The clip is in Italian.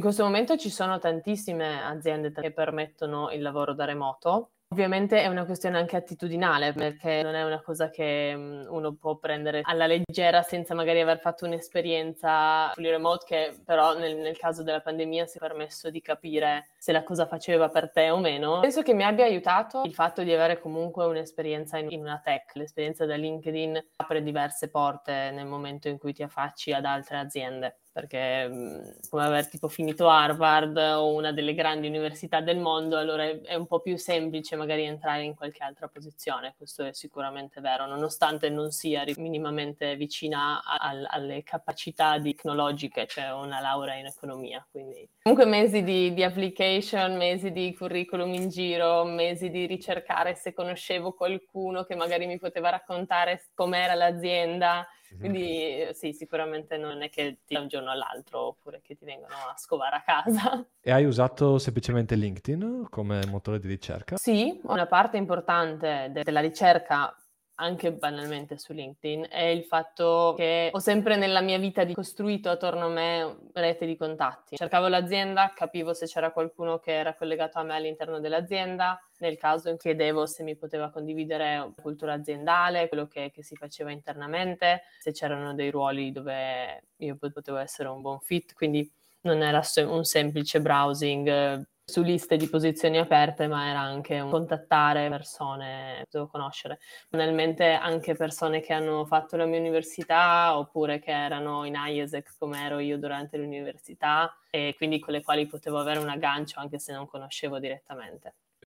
In questo momento ci sono tantissime aziende che permettono il lavoro da remoto Ovviamente è una questione anche attitudinale, perché non è una cosa che mhmm, uno può prendere alla leggera senza magari aver fatto un'esperienza fully remote, che però nel, nel caso della pandemia si è permesso di capire se la cosa faceva per te o meno. Penso che mi abbia aiutato il fatto di avere comunque un'esperienza in, in una tech. L'esperienza da LinkedIn apre diverse porte nel momento in cui ti affacci ad altre aziende perché mhmm, come aver tipo finito Harvard o una delle grandi università del mondo, allora è, un po' più semplice magari entrare in qualche altra posizione, questo è sicuramente vero, nonostante non sia minimamente vicina a, alle capacità tecnologiche, cioè una laurea in economia. Quindi. Comunque mesi di, di application, mesi di curriculum in giro, mesi di ricercare se conoscevo qualcuno che magari mi poteva raccontare com'era l'azienda quindi sì, sicuramente non è che ti da un giorno all'altro oppure che ti vengono a scovare a casa. E hai usato semplicemente LinkedIn come motore di ricerca? Sì, una parte importante de- della ricerca anche banalmente su LinkedIn, è il fatto che ho sempre nella mia vita costruito attorno a me rete di contatti. Cercavo l'azienda, capivo se c'era qualcuno che era collegato a me all'interno dell'azienda, nel caso chiedevo se mi poteva condividere cultura aziendale, quello che, che si faceva internamente, se c'erano dei ruoli dove io potevo essere un buon fit, quindi non era un semplice browsing su liste di posizioni aperte, ma era anche un contattare persone che devo conoscere. Banalmente anche persone che hanno fatto la mia università oppure che erano in IESEC come ero io durante l'università e quindi con le quali potevo avere un aggancio anche se non conoscevo direttamente.